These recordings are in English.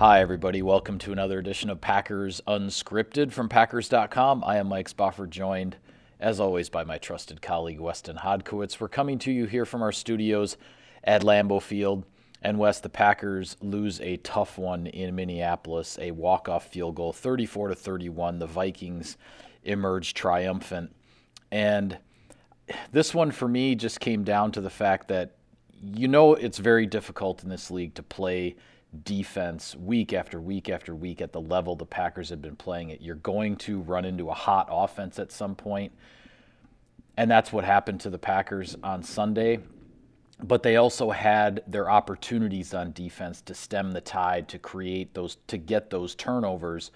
Hi, everybody. Welcome to another edition of Packers Unscripted from Packers.com. I am Mike Spofford, joined, as always, by my trusted colleague, Weston Hodkiewicz. We're coming to you here from our studios at Lambeau Field. And West, the Packers lose a tough one in Minneapolis, a walk-off field goal, 34 to 31. The Vikings emerge triumphant. And this one for me just came down to the fact that you know it's very difficult in this league to play defense week after week after week at the level the Packers have been playing it. You're going to run into a hot offense at some point, and that's what happened to the Packers on Sunday. But they also had their opportunities on defense to stem the tide, to create those, to get those turnovers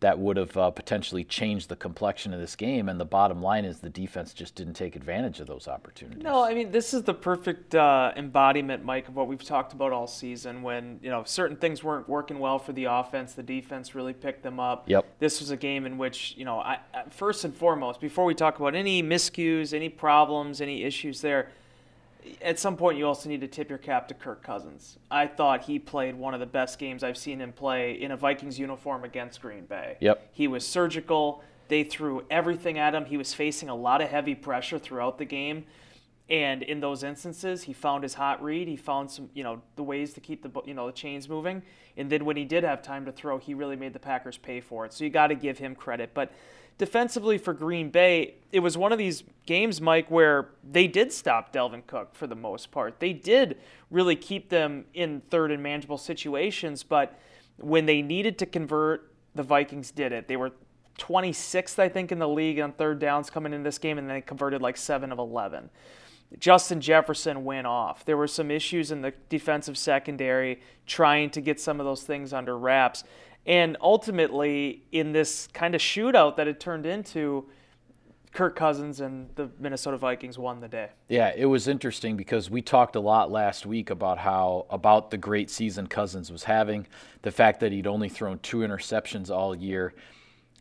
that would have uh, potentially changed the complexion of this game. And the bottom line is the defense just didn't take advantage of those opportunities. No, I mean this is the perfect uh, embodiment, Mike, of what we've talked about all season. When you know certain things weren't working well for the offense, the defense really picked them up. Yep. This was a game in which you know, I, first and foremost, before we talk about any miscues, any problems, any issues there at some point you also need to tip your cap to Kirk Cousins. I thought he played one of the best games I've seen him play in a Vikings uniform against Green Bay. Yep. He was surgical. They threw everything at him. He was facing a lot of heavy pressure throughout the game. And in those instances, he found his hot read. He found some, you know, the ways to keep the, you know, the chains moving. And then when he did have time to throw, he really made the Packers pay for it. So you got to give him credit. But defensively for Green Bay, it was one of these games, Mike, where they did stop Dalvin Cook for the most part. They did really keep them in third and manageable situations, but when they needed to convert, the Vikings did it. They were 26th, I think, in the league on third downs coming in this game, and they converted like 7 of 11. Justin Jefferson went off. There were some issues in the defensive secondary trying to get some of those things under wraps. And ultimately, in this kind of shootout that it turned into, Kirk Cousins and the Minnesota Vikings won the day. Yeah, it was interesting because we talked a lot last week about how about the great season Cousins was having, the fact that he'd only thrown two interceptions all year,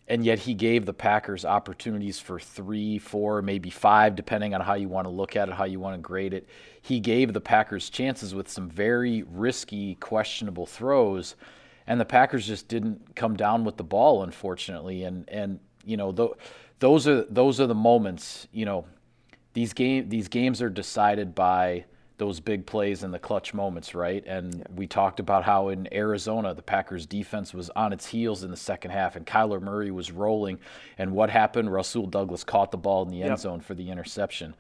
and yet he gave the Packers opportunities for three, four, maybe five, depending on how you want to look at it, how you want to grade it. He gave the Packers chances with some very risky, questionable throws and the Packers just didn't come down with the ball, unfortunately. And and you know th- those are those are the moments. You know, these game these games are decided by those big plays and the clutch moments, right? And yeah. we talked about how in Arizona the Packers defense was on its heels in the second half, and Kyler Murray was rolling. And what happened? Rasul Douglas caught the ball in the end zone for the interception.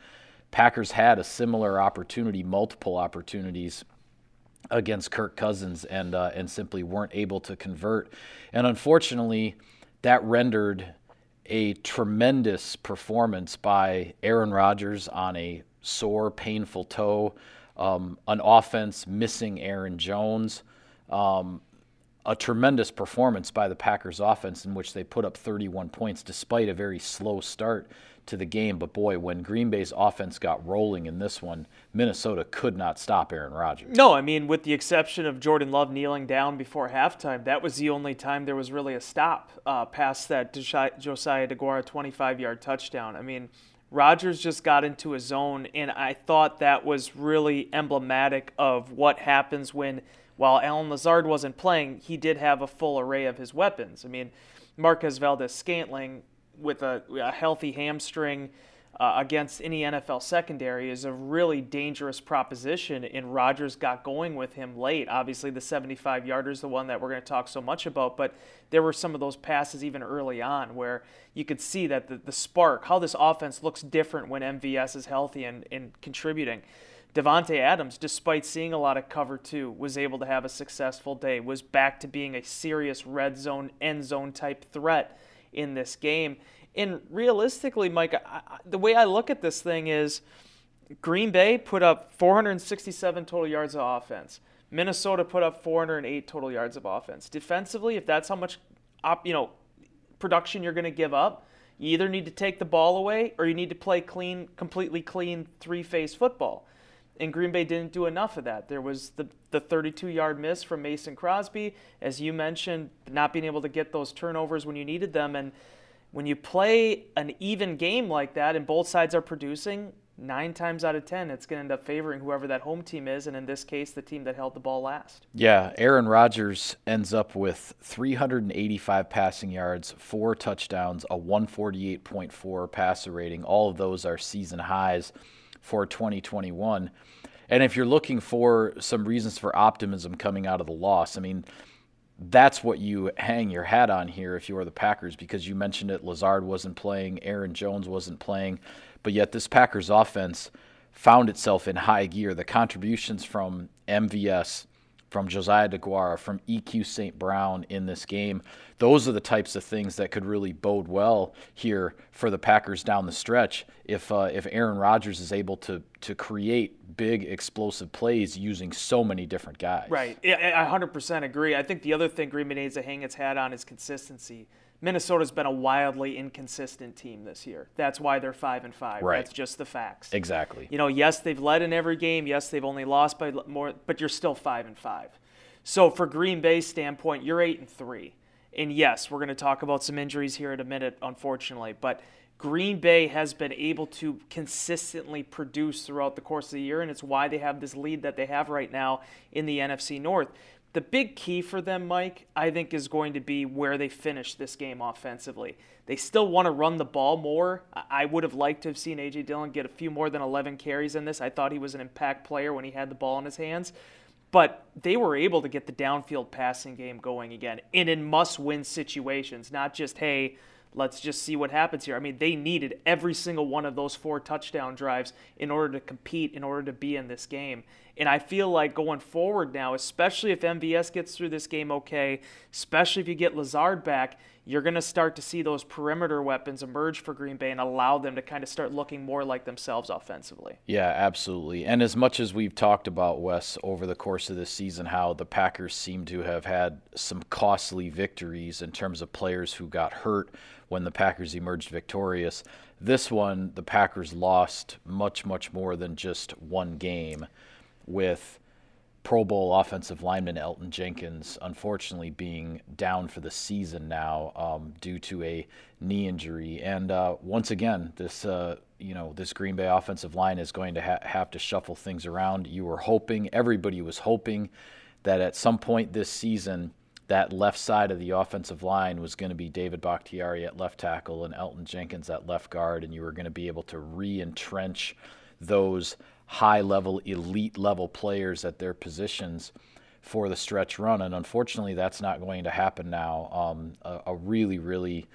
Packers had a similar opportunity, multiple opportunities against Kirk Cousins and uh, and simply weren't able to convert. And unfortunately, that rendered a tremendous performance by Aaron Rodgers on a sore, painful toe, um, an offense missing Aaron Jones. Um, a tremendous performance by the Packers offense in which they put up 31 points despite a very slow start to the game. But boy, when Green Bay's offense got rolling in this one, Minnesota could not stop Aaron Rodgers. No, I mean, with the exception of Jordan Love kneeling down before halftime, that was the only time there was really a stop uh, past that Josiah Deguara 25 yard touchdown. I mean, Rodgers just got into a zone, and I thought that was really emblematic of what happens when, while Allen Lazard wasn't playing, he did have a full array of his weapons. I mean, Marquez Valdes-Scantling with a, a healthy hamstring uh, against any NFL secondary is a really dangerous proposition. And Rodgers got going with him late. Obviously, the 75 yarder is the one that we're going to talk so much about, but there were some of those passes even early on where you could see that the, the spark, how this offense looks different when MVS is healthy and, and contributing. Davante Adams, despite seeing a lot of cover two, was able to have a successful day, was back to being a serious red zone, end zone type threat in this game. And realistically, Mike, I, the way I look at this thing is Green Bay put up 467 total yards of offense. Minnesota put up 408 total yards of offense. Defensively, if that's how much op, you know production you're going to give up, you either need to take the ball away or you need to play clean, completely clean three-phase football. And Green Bay didn't do enough of that. There was the, the 32 yard miss from Mason Crosby, as you mentioned, not being able to get those turnovers when you needed them. And when you play an even game like that and both sides are producing, nine times out of ten, it's going to end up favoring whoever that home team is, and in this case, the team that held the ball last. Yeah, Aaron Rodgers ends up with 385 passing yards, four touchdowns, a 148.4 passer rating. All of those are season highs for 2021. And if you're looking for some reasons for optimism coming out of the loss, I mean, that's what you hang your hat on here if you are the Packers because you mentioned it. Lazard wasn't playing, Aaron Jones wasn't playing, but yet this Packers offense found itself in high gear. The contributions from MVS, from Josiah Deguara, from EQ St. Brown in this game, those are the types of things that could really bode well here for the Packers down the stretch. If uh, if Aaron Rodgers is able to to create big explosive plays using so many different guys, right? I 100% agree. I think the other thing Green Bay needs to hang its hat on is consistency. Minnesota's been a wildly inconsistent team this year. That's why they're five and five. Right. That's just the facts. Exactly. You know, yes, they've led in every game. Yes, they've only lost by more, but you're still five and five. So for Green Bay's standpoint, you're eight and three. And yes, we're going to talk about some injuries here in a minute, unfortunately, but Green Bay has been able to consistently produce throughout the course of the year, and it's why they have this lead that they have right now in the NFC North. The big key for them, Mike, I think, is going to be where they finish this game offensively. They still want to run the ball more. I would have liked to have seen A.J. Dillon get a few more than 11 carries in this. I thought he was an impact player when he had the ball in his hands. But they were able to get the downfield passing game going again and in must win situations, not just, hey, let's just see what happens here. I mean, they needed every single one of those four touchdown drives in order to compete, in order to be in this game. And I feel like going forward now, especially if MVS gets through this game okay, especially if you get Lazard back, you're going to start to see those perimeter weapons emerge for Green Bay and allow them to kind of start looking more like themselves offensively. Yeah, absolutely. And as much as we've talked about, Wes, over the course of this season, how the Packers seem to have had some costly victories in terms of players who got hurt when the Packers emerged victorious. This one, the Packers lost much, much more than just one game with Pro Bowl offensive lineman Elgton Jenkins unfortunately being down for the season now um, due to a knee injury. And uh, once again, this uh, you know this Green Bay offensive line is going to ha- have to shuffle things around. You were hoping, everybody was hoping, that at some point this season, that left side of the offensive line was going to be David Bakhtiari at left tackle and Elgton Jenkins at left guard, and you were going to be able to re-entrench those high level, elite level players at their positions for the stretch run. And unfortunately, that's not going to happen now. Um, a, a, really, really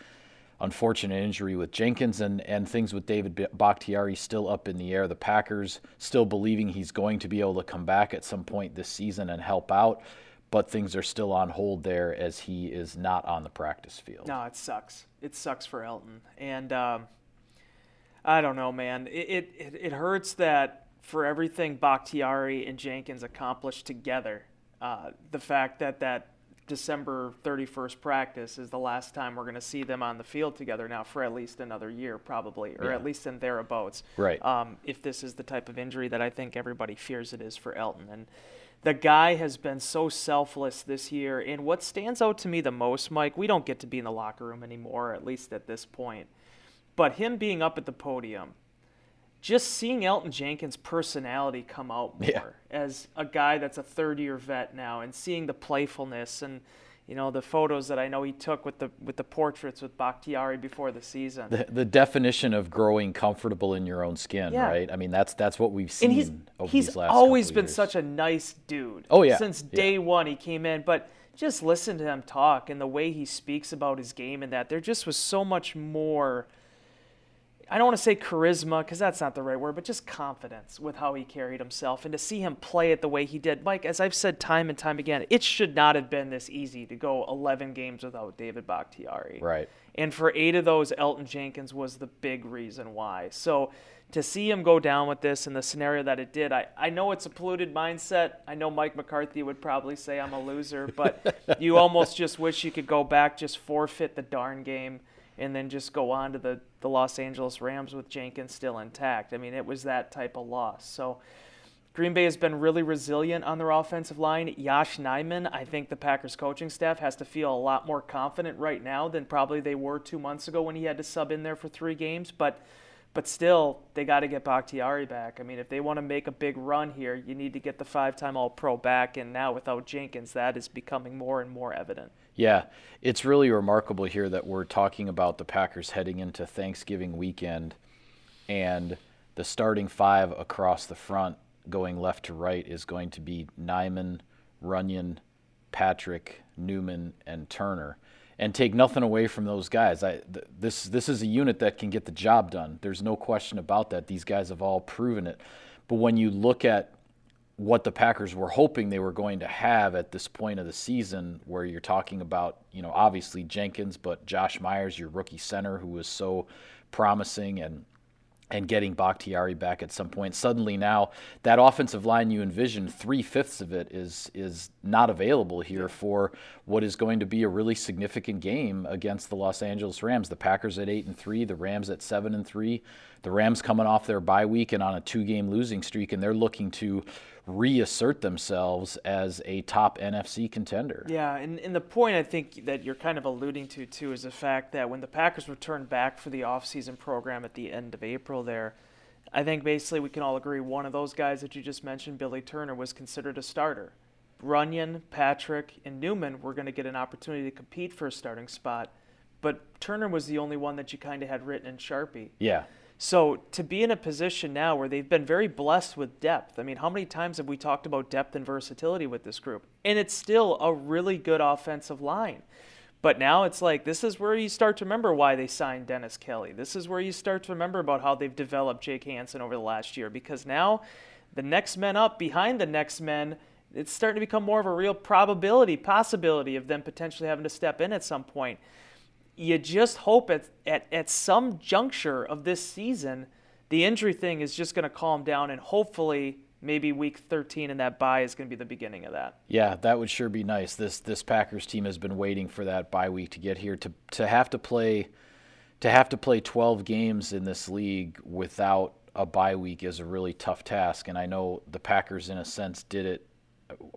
unfortunate injury with Jenkins and, and things with David Bakhtiari still up in the air. The Packers still believing he's going to be able to come back at some point this season and help out. But things are still on hold there as he is not on the practice field. No, it sucks. It sucks for Elgton. And um, I don't know, man. It, it, it hurts that for everything Bakhtiari and Jenkins accomplished together, uh, the fact that that December 31st practice is the last time we're going to see them on the field together now for at least another year, probably, or yeah. at least in thereabouts. Right. Um, if this is the type of injury that I think everybody fears it is for Elgton. And the guy has been so selfless this year. And what stands out to me the most, Mike, we don't get to be in the locker room anymore, at least at this point. But him being up at the podium, just seeing Elgton Jenkins' personality come out more yeah. as a guy that's a third year vet now and seeing the playfulness and you know the photos that I know he took with the with the portraits with Bakhtiari before the season. The, the definition of growing comfortable in your own skin, yeah. right? I mean that's that's what we've seen and he's, over he's these last always been years. such a nice dude. Oh yeah. Since day yeah. one he came in, but just listen to him talk and the way he speaks about his game and that there just was so much more I don't want to say charisma because that's not the right word, but just confidence with how he carried himself and to see him play it the way he did. Mike, as I've said time and time again, it should not have been this easy to go 11 games without David Bakhtiari. Right. And for eight of those, Elgton Jenkins was the big reason why. So to see him go down with this in the scenario that it did, I, I know it's a polluted mindset. I know Mike McCarthy would probably say I'm a loser, but you almost just wish you could go back, just forfeit the darn game and then just go on to the, the Los Angeles Rams with Jenkins still intact. I mean, it was that type of loss. So Green Bay has been really resilient on their offensive line. Yosh Nijman, I think the Packers coaching staff has to feel a lot more confident right now than probably they were two months ago when he had to sub in there for three games. But But still, they got to get Bakhtiari back. I mean, if they want to make a big run here, you need to get the five-time All-Pro back. And now without Jenkins, that is becoming more and more evident. Yeah, it's really remarkable here that we're talking about the Packers heading into Thanksgiving weekend, and the starting five across the front, going left to right, is going to be Nijman, Runyan, Patrick, Newman, and Turner and take nothing away from those guys. I, th- this this is a unit that can get the job done. There's no question about that. These guys have all proven it. But when you look at what the Packers were hoping they were going to have at this point of the season, where you're talking about, you know, obviously Jenkins, but Josh Myers, your rookie center, who was so promising and and getting Bakhtiari back at some point. Suddenly now that offensive line you envision, three fifths of it is is not available here for what is going to be a really significant game against the Los Angeles Rams. The Packers at eight and three, the Rams at seven and three. The Rams coming off their bye week and on a two game losing streak, and they're looking to reassert themselves as a top NFC contender. Yeah, and, and the point I think that you're kind of alluding to too is the fact that when the Packers returned back for the offseason program at the end of April there, I think basically we can all agree one of those guys that you just mentioned, Billy Turner, was considered a starter. Runyan, Patrick, and Newman were going to get an opportunity to compete for a starting spot, but Turner was the only one that you kind of had written in Sharpie. Yeah. So to be in a position now where they've been very blessed with depth. I mean, how many times have we talked about depth and versatility with this group? And it's still a really good offensive line. But now it's like this is where you start to remember why they signed Dennis Kelly. This is where you start to remember about how they've developed Jake Hanson over the last year because now the next men up behind the next men, it's starting to become more of a real probability, possibility of them potentially having to step in at some point you just hope at, at, at some juncture of this season, the injury thing is just going to calm down and hopefully maybe week 13 and that bye is going to be the beginning of that. Yeah, that would sure be nice. This this Packers team has been waiting for that bye week to get here to to have to play to have to play 12 games in this league without a bye week is a really tough task and I know the Packers in a sense did it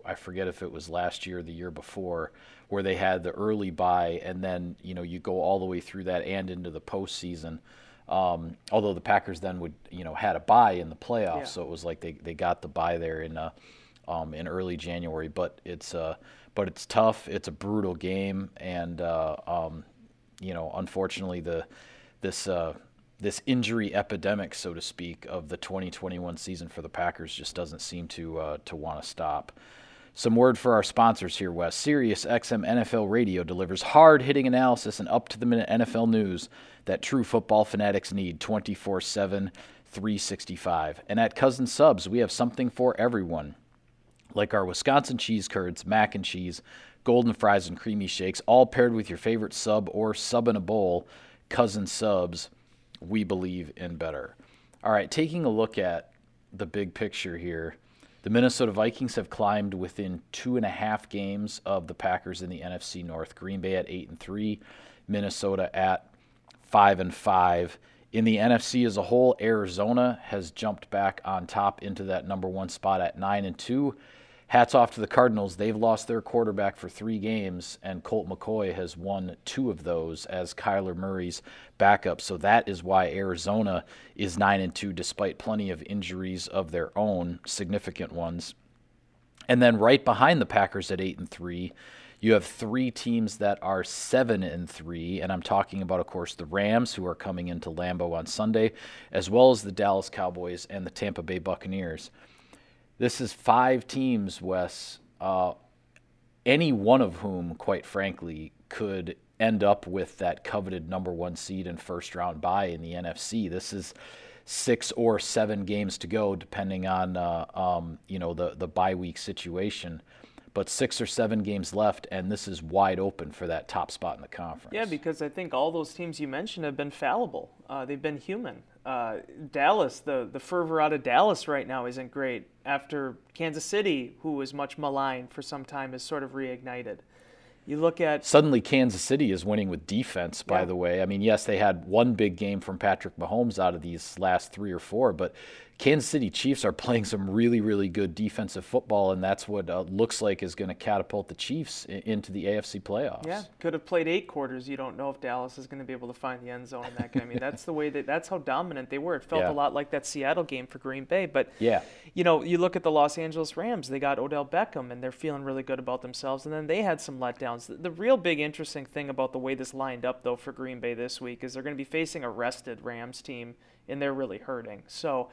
I forget if it was last year or the year before, where they had the early bye, and then you know you go all the way through that and into the postseason. Um, although the Packers then would you know had a bye in the playoffs, yeah. so it was like they, they got the bye there in uh, um, in early January. But it's uh, but it's tough. It's a brutal game, and uh, um, you know unfortunately the this uh, this injury epidemic, so to speak, of the 2021 season for the Packers just doesn't seem to uh, to want to stop. Some word for our sponsors here, Wes. Sirius XM NFL Radio delivers hard hitting analysis and up to the minute NFL news that true football fanatics need 24 7, 365. And at Cousins Subs, we have something for everyone. Like our Wisconsin cheese curds, mac and cheese, golden fries, and creamy shakes, all paired with your favorite sub or sub in a bowl. Cousins Subs we believe in better. All right, taking a look at the big picture here, the Minnesota Vikings have climbed within two and a half games of the Packers in the NFC North. Green Bay at eight and three, Minnesota at five and five. In the NFC as a whole, Arizona has jumped back on top into that number one spot at nine and two hats off to the Cardinals. They've lost their quarterback for three games, and Colt McCoy has won two of those as Kyler Murray's backup. So that is why Arizona is nine and two, despite plenty of injuries of their own, significant ones. And then right behind the Packers at eight and three, you have three teams that are seven and three, and I'm talking about, of course, the Rams, who are coming into Lambeau on Sunday, as well as the Dallas Cowboys and the Tampa Bay Buccaneers. This is five teams, Wes, uh, any one of whom, quite frankly, could end up with that coveted number one seed and first round bye in the NFC. This is six or seven games to go, depending on uh, um, you know the the bye week situation. But six or seven games left, and this is wide open for that top spot in the conference. Yeah, because I think all those teams you mentioned have been fallible. Uh, they've been human. Uh, Dallas, the the fervor out of Dallas right now isn't great. After Kansas City, who was much maligned for some time, has sort of reignited. You look at suddenly Kansas City is winning with defense. By yeah. the way, I mean yes, they had one big game from Patrick Mahomes out of these last three or four, but Kansas City Chiefs are playing some really, really good defensive football, and that's what uh, looks like is going to catapult the Chiefs into the AFC playoffs. Yeah, could have played eight quarters. You don't know if Dallas is going to be able to find the end zone in that game. I mean, that's the way that that's how dominant they were. It felt Yeah. a lot like that Seattle game for Green Bay. But Yeah. you know, you look at the Los Angeles Rams. They got Odell Beckham, and they're feeling really good about themselves. And then they had some letdowns. The, the real big interesting thing about the way this lined up, though, for Green Bay this week is they're going to be facing a rested Rams team, and they're really hurting. So.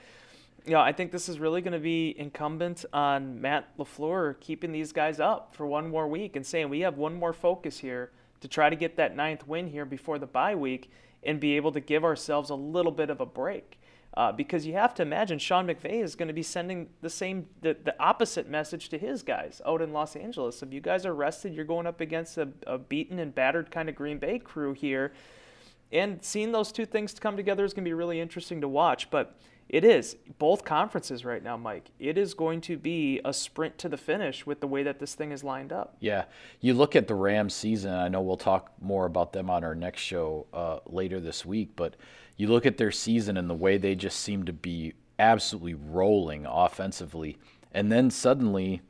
Yeah, I think this is really going to be incumbent on Matt LaFleur keeping these guys up for one more week and saying we have one more focus here to try to get that ninth win here before the bye week and be able to give ourselves a little bit of a break. Uh, because you have to imagine Sean McVay is going to be sending the same, the, the opposite message to his guys out in Los Angeles. If you guys are rested, you're going up against a, a beaten and battered kind of Green Bay crew here and seeing those two things come together is going to be really interesting to watch. But it is both conferences right now, Mike. It is going to be a sprint to the finish with the way that this thing is lined up. Yeah, you look at the Rams season. I know we'll talk more about them on our next show uh, later this week, but you look at their season and the way they just seem to be absolutely rolling offensively, and then suddenly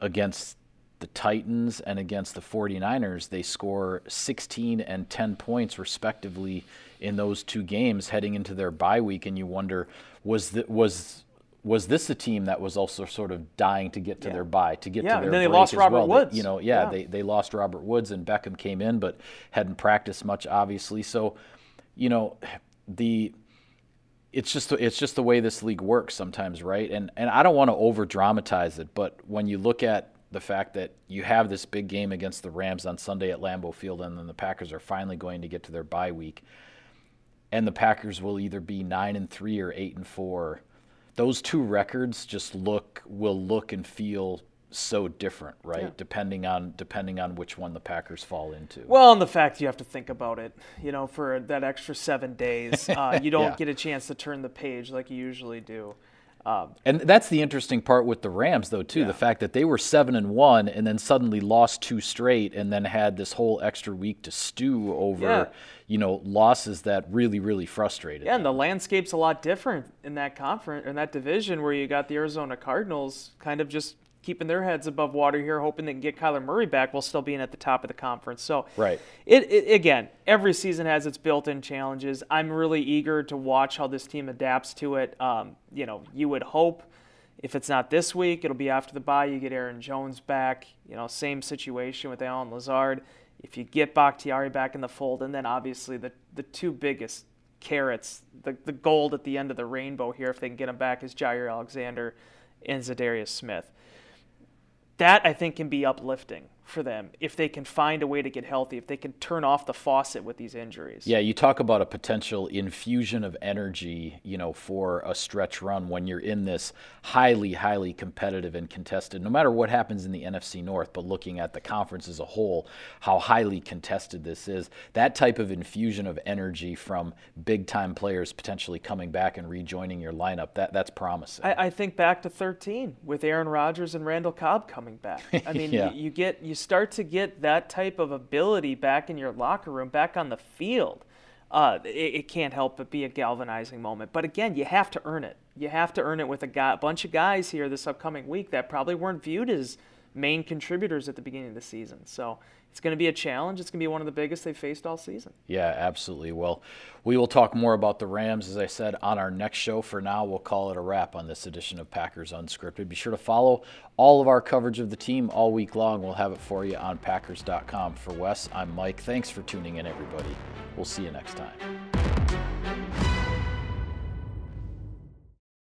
against the Titans and against the 49ers, they score 16 and 10 points respectively in those two games heading into their bye week, and you wonder was that was was this a team that was also sort of dying to get to Yeah. their bye, to get Yeah, to their and then they lost as Robert well? They- Woods. you know, yeah, Yeah. they they lost Robert Woods and Beckham came in, but hadn't practiced much, obviously. So, you know, the it's just it's just the way this league works sometimes, right? And and I don't want to over dramatize it, but when you look at the fact that you have this big game against the Rams on Sunday at Lambeau Field, and then the Packers are finally going to get to their bye week, and the Packers will either be nine and three or eight and four. Those two records just look will look and feel so different, right? Yeah. Depending on depending on which one the Packers fall into. Well, and the fact you have to think about it, you know, for that extra seven days, uh, you don't Yeah. get a chance to turn the page like you usually do. Um, And that's the interesting part with the Rams, though, too. The fact that they were seven and one, and then suddenly lost two straight, and then had this whole extra week to stew over, Yeah. you know, losses that really, really frustrated. Yeah, and them. the landscape's a lot different in that conference, in that division, where you got the Arizona Cardinals kind of just keeping their heads above water here, hoping they can get Kyler Murray back while still being at the top of the conference. So, Right. It, it again, every season has its built-in challenges. I'm really eager to watch how this team adapts to it. Um, you know, you would hope. If it's not this week, it'll be after the bye. You get Aaron Jones back. You know, same situation with Allen Lazard. If you get Bakhtiari back in the fold, and then obviously the the two biggest carrots, the, the gold at the end of the rainbow here, if they can get him back, is Jaire Alexander and Za'Darius Smith. That I think can be uplifting for them if they can find a way to get healthy, if they can turn off the faucet with these injuries. Yeah, you talk about a potential infusion of energy, you know, for a stretch run when you're in this highly, highly competitive and contested, no matter what happens in the NFC North, but looking at the conference as a whole, how highly contested this is, that type of infusion of energy from big time players potentially coming back and rejoining your lineup, that, that's promising. I, I think back to 13 with Aaron Rodgers and Randall Cobb coming back. I mean, Yeah. you, you get you start to get that type of ability back in your locker room, back on the field. Uh, it, it can't help but be a galvanizing moment. But again, you have to earn it. You have to earn it with a guy, a bunch of guys here this upcoming week that probably weren't viewed as main contributors at the beginning of the season. So it's going to be a challenge. It's going to be one of the biggest they've faced all season. Yeah, absolutely. Well, we will talk more about the Rams, as I said, on our next show. For now, we'll call it a wrap on this edition of Packers Unscripted. Be sure to follow all of our coverage of the team all week long. We'll have it for you on Packers.com. For Wes, I'm Mike. Thanks for tuning in, everybody. We'll see you next time.